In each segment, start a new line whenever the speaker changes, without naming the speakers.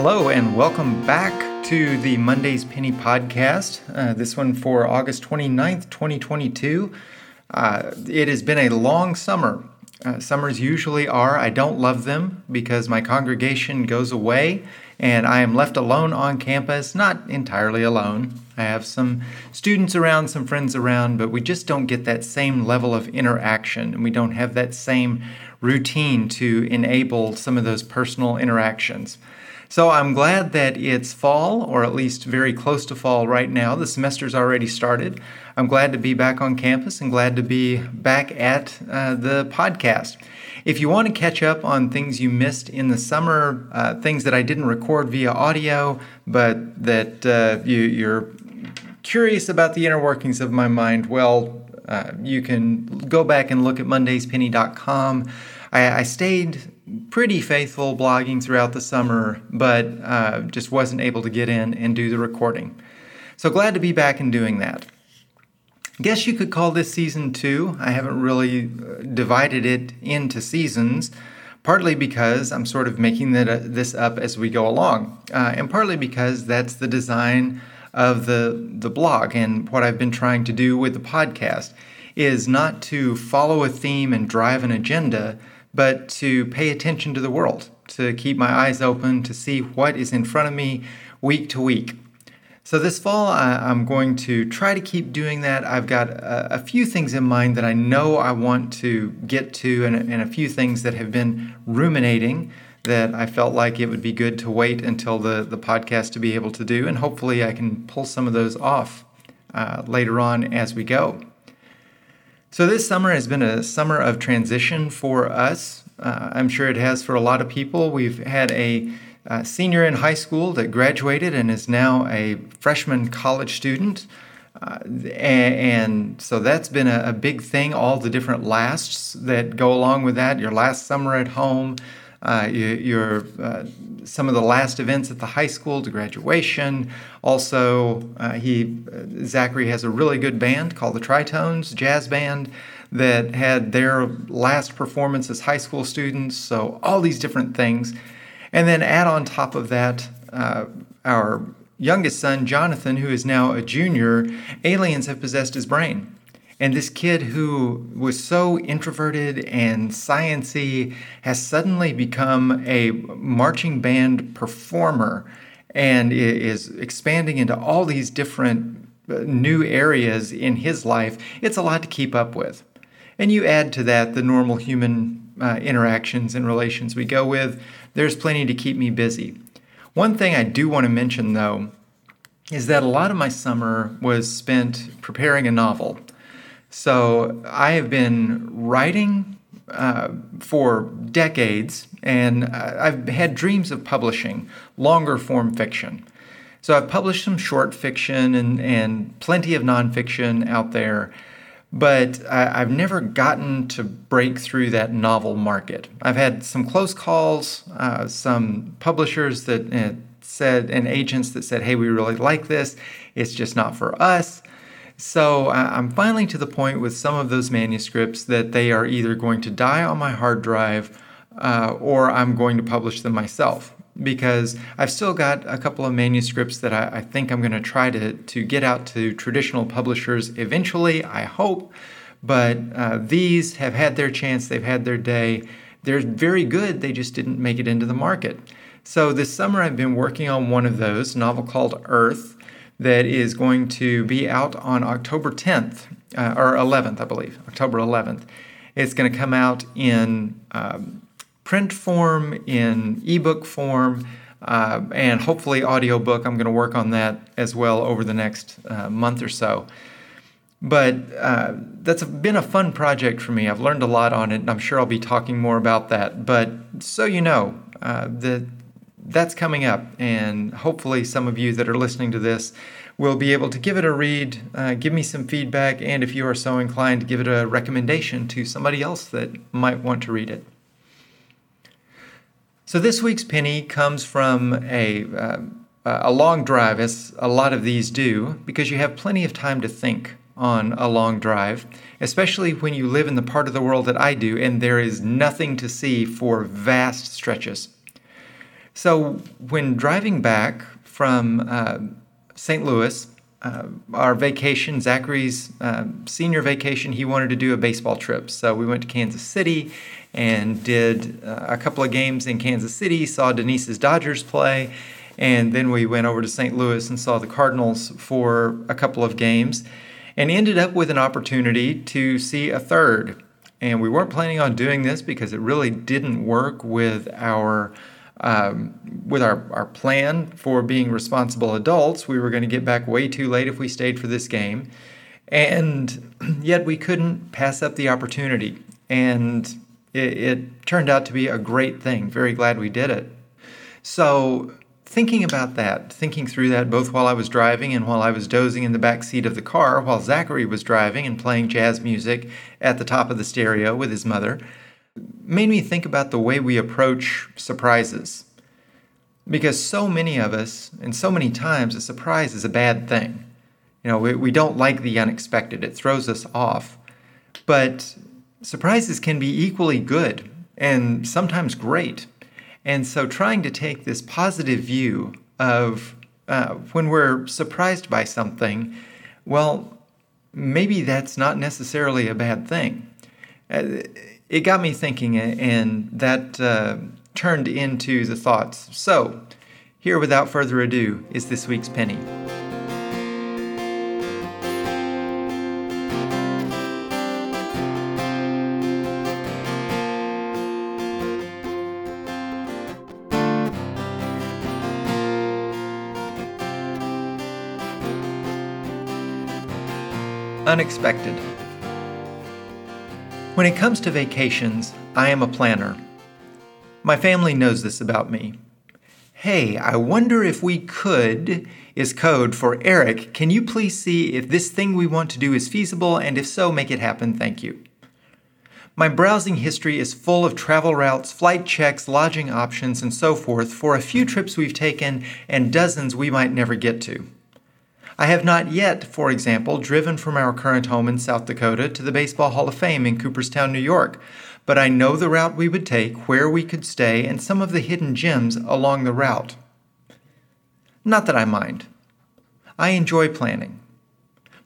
Hello, and welcome back to the Monday's Penny podcast. Uh, this one for August 29th, 2022. Uh, it has been a long summer. Uh, summers usually are. I don't love them because my congregation goes away and I am left alone on campus, not entirely alone. I have some students around, some friends around, but we just don't get that same level of interaction and we don't have that same routine to enable some of those personal interactions. So I'm glad that it's fall, or at least very close to fall right now. The semester's already started. I'm glad to be back on campus and glad to be back at uh, the podcast. If you want to catch up on things you missed in the summer, uh, things that I didn't record via audio, but that uh, you, you're curious about the inner workings of my mind, well, uh, you can go back and look at mondayspenny.com. I, I stayed pretty faithful blogging throughout the summer, but uh, just wasn't able to get in and do the recording. So glad to be back and doing that. Guess you could call this season two. I haven't really uh, divided it into seasons, partly because I'm sort of making uh, this up as we go along, uh, and partly because that's the design of the, the blog and what I've been trying to do with the podcast is not to follow a theme and drive an agenda, but to pay attention to the world, to keep my eyes open, to see what is in front of me week to week. So, this fall, I, am going to try to keep doing that. I've got a, few things in mind that I know I want to get to, and, and, a few things that have been ruminating that I felt like it would be good to wait until the, the podcast to be able to do. And hopefully, I can pull some of those off uh, later on as we go. So, this summer has been a summer of transition for us. Uh, I'm sure it has for a lot of people. We've had a uh, senior in high school that graduated and is now a freshman college student. Uh, and, and, so that's been a, a, big thing, all the different lasts that go along with that. Your last summer at home, uh, your uh, some of the last events at the high school to graduation. Also, uh, he Zachary has a really good band called the Tritones Jazz Band that had their last performance as high school students. So all these different things, and then add on top of that uh, our youngest son Jonathan, who is now a junior. Aliens have possessed his brain. And this kid who was so introverted and sciency has suddenly become a marching band performer and is expanding into all these different uh, new areas in his life. It's a lot to keep up with. And you add to that the normal human uh, interactions and relations we go with. There's plenty to keep me busy. One thing I do want to mention though is that a lot of my summer was spent preparing a novel. So I have been writing uh, for decades, and I've had dreams of publishing longer form fiction. So I've published some short fiction and, and plenty of nonfiction out there, but I, have never gotten to break through that novel market. I've had some close calls, uh, some publishers that uh, said, and agents that said, hey, we really like this, it's just not for us. So I'm finally to the point with some of those manuscripts that they are either going to die on my hard drive uh, or I'm going to publish them myself because I've still got a couple of manuscripts that I, I think I'm going to try to, to get out to traditional publishers eventually, I hope. But uh, these have had their chance, they've had their day. They're very good, they just didn't make it into the market. So this summer I've been working on one of those, novel called Earth that is going to be out on October 10th, uh, or 11th, I believe, October 11th. It's going to come out in um, print form, in ebook form, uh, and hopefully audiobook. I'm going to work on that as well over the next uh, month or so. But uh, that's been a fun project for me. I've learned a lot on it, and I'm sure I'll be talking more about that. But so you know, uh, the that's coming up, and hopefully, some of you that are listening to this will be able to give it a read, uh, give me some feedback, and if you are so inclined, give it a recommendation to somebody else that might want to read it. So, this week's penny comes from a, uh, a long drive, as a lot of these do, because you have plenty of time to think on a long drive, especially when you live in the part of the world that I do and there is nothing to see for vast stretches. So, when driving back from uh, St. Louis, uh, our vacation, Zachary's uh, senior vacation, he wanted to do a baseball trip. So we went to Kansas City and did uh, a couple of games in Kansas City, saw Denise's Dodgers play, and then we went over to St. Louis and saw the Cardinals for a couple of games and ended up with an opportunity to see a third. And we weren't planning on doing this because it really didn't work with our um, with our, our plan for being responsible adults. We were going to get back way too late if we stayed for this game. And yet we couldn't pass up the opportunity. And it, it turned out to be a great thing. Very glad we did it. So thinking about that, thinking through that both while I was driving and while I was dozing in the back seat of the car while Zachary was driving and playing jazz music at the top of the stereo with his mother, made me think about the way we approach surprises. Because so many of us, and so many times, a surprise is a bad thing. You know, we, we don't like the unexpected, it throws us off. But surprises can be equally good and sometimes great. And so, trying to take this positive view of uh, when we're surprised by something, well, maybe that's not necessarily a bad thing. Uh, it got me thinking, and that uh, turned into the thoughts. So, here, without further ado, is this week's penny. Unexpected. When it comes to vacations, I am a planner. My family knows this about me. Hey, I wonder if we could is code for Eric. Can you please see if this thing we want to do is feasible, and if so, make it happen? Thank you. My browsing history is full of travel routes, flight checks, lodging options, and so forth for a few trips we've taken and dozens we might never get to. I have not yet, for example, driven from our current home in South Dakota to the Baseball Hall of Fame in Cooperstown, New York, but I know the route we would take, where we could stay, and some of the hidden gems along the route. Not that I mind. I enjoy planning.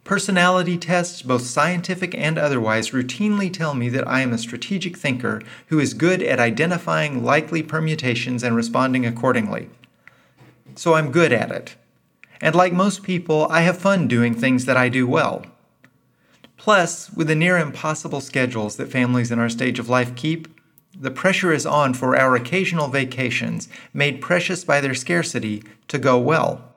Personality tests, both scientific and otherwise, routinely tell me that I am a strategic thinker who is good at identifying likely permutations and responding accordingly. So I'm good at it and like most people, I have fun doing things that I do well. Plus, with the near impossible schedules that families in our stage of life keep, the pressure is on for our occasional vacations, made precious by their scarcity, to go well.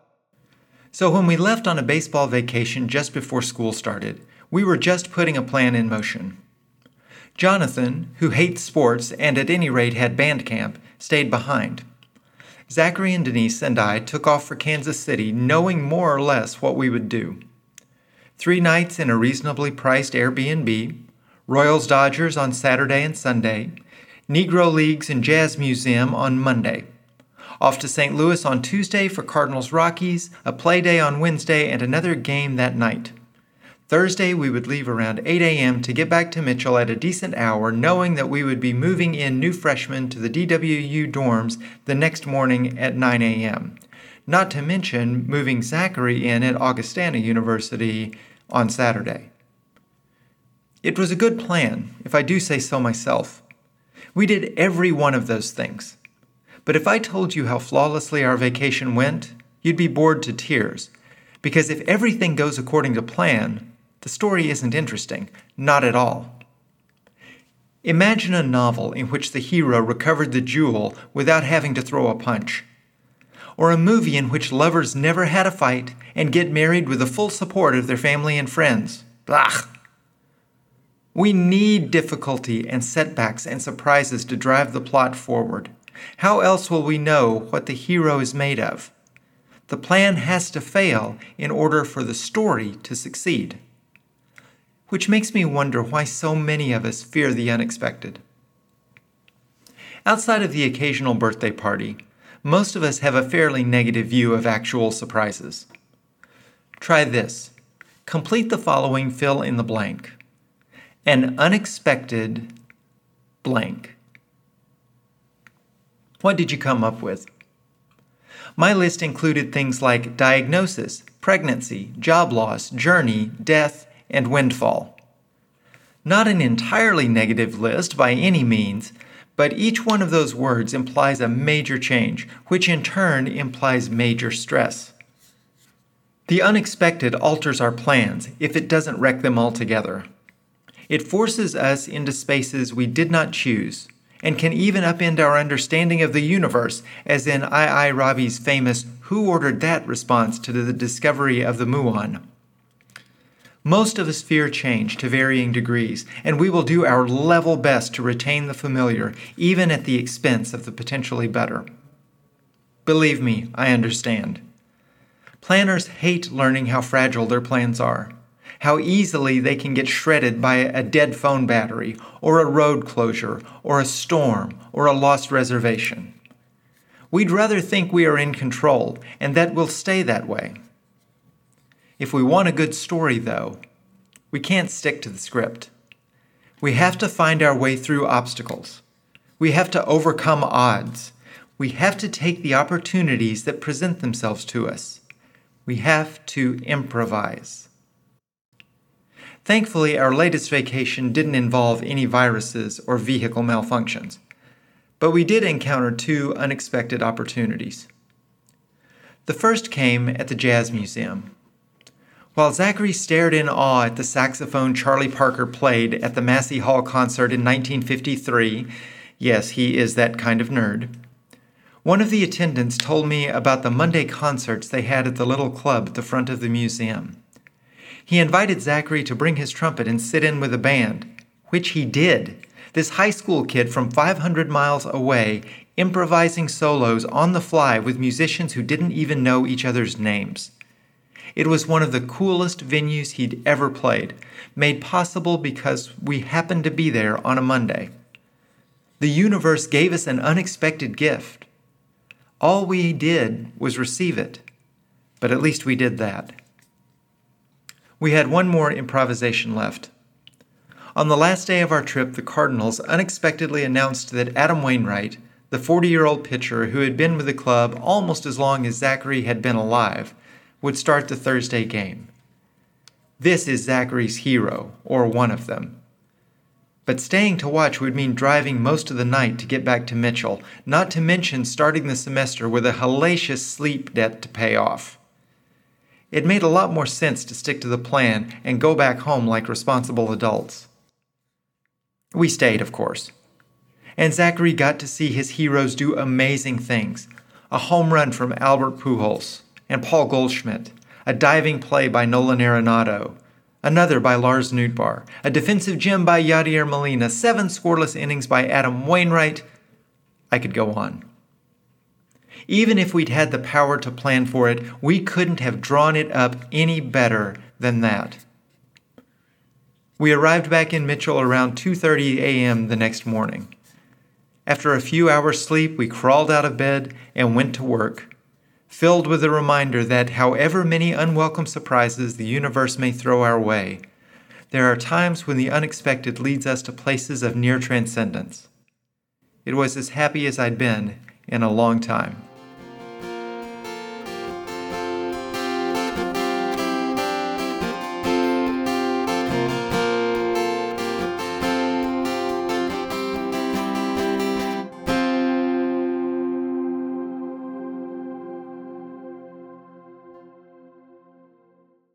So, when we left on a baseball vacation just before school started, we were just putting a plan in motion. Jonathan, who hates sports and at any rate had band camp, stayed behind. Zachary and Denise and I took off for Kansas City knowing more or less what we would do. Three nights in a reasonably priced Airbnb, Royals Dodgers on Saturday and Sunday, Negro Leagues and Jazz Museum on Monday. Off to St. Louis on Tuesday for Cardinals Rockies, a play day on Wednesday, and another game that night. Thursday, we would leave around 8 a.m. to get back to Mitchell at a decent hour, knowing that we would be moving in new freshmen to the DWU dorms the next morning at 9 a.m. Not to mention moving Zachary in at Augustana University on Saturday. It was a good plan, if I do say so myself. We did every one of those things. But if I told you how flawlessly our vacation went, you'd be bored to tears. Because if everything goes according to plan, the story isn't interesting, not at all. Imagine a novel in which the hero recovered the jewel without having to throw a punch. Or a movie in which lovers never had a fight and get married with the full support of their family and friends. Blah! We need difficulty and setbacks and surprises to drive the plot forward. How else will we know what the hero is made of? The plan has to fail in order for the story to succeed which makes me wonder why so many of us fear the unexpected. Outside of the occasional birthday party, most of us have a fairly negative view of actual surprises. Try this. Complete the following fill in the blank. An unexpected blank. What did you come up with? My list included things like diagnosis, pregnancy, job loss, journey, death, and windfall. Not an entirely negative list by any means, but each one of those words implies a major change, which in turn implies major stress. The unexpected alters our plans if it doesn't wreck them altogether. It forces us into spaces we did not choose and can even upend our understanding of the universe, as in I. I. Rabi's famous Who Ordered That response to the discovery of the muon. Most of us fear change to varying degrees, and we will do our level best to retain the familiar, even at the expense of the potentially better. Believe me, I understand. Planners hate learning how fragile their plans are how easily they can get shredded by a dead phone battery, or a road closure, or a storm, or a lost reservation. We'd rather think we are in control, and that we'll stay that way. If we want a good story, though, we can't stick to the script. We have to find our way through obstacles. We have to overcome odds. We have to take the opportunities that present themselves to us. We have to improvise. Thankfully, our latest vacation didn't involve any viruses or vehicle malfunctions, but we did encounter two unexpected opportunities. The first came at the Jazz Museum. While Zachary stared in awe at the saxophone Charlie Parker played at the Massey Hall concert in 1953, yes, he is that kind of nerd, one of the attendants told me about the Monday concerts they had at the little club at the front of the museum. He invited Zachary to bring his trumpet and sit in with the band, which he did. This high school kid from 500 miles away improvising solos on the fly with musicians who didn't even know each other's names. It was one of the coolest venues he'd ever played, made possible because we happened to be there on a Monday. The universe gave us an unexpected gift. All we did was receive it, but at least we did that. We had one more improvisation left. On the last day of our trip, the Cardinals unexpectedly announced that Adam Wainwright, the 40 year old pitcher who had been with the club almost as long as Zachary had been alive, would start the Thursday game. This is Zachary's hero, or one of them. But staying to watch would mean driving most of the night to get back to Mitchell, not to mention starting the semester with a hellacious sleep debt to pay off. It made a lot more sense to stick to the plan and go back home like responsible adults. We stayed, of course. And Zachary got to see his heroes do amazing things a home run from Albert Pujols and Paul Goldschmidt, a diving play by Nolan Arenado, another by Lars Nootbaar, a defensive gem by Yadier Molina, seven scoreless innings by Adam Wainwright. I could go on. Even if we'd had the power to plan for it, we couldn't have drawn it up any better than that. We arrived back in Mitchell around 2:30 a.m. the next morning. After a few hours sleep, we crawled out of bed and went to work, filled with the reminder that however many unwelcome surprises the universe may throw our way, there are times when the unexpected leads us to places of near transcendence. It was as happy as I'd been in a long time.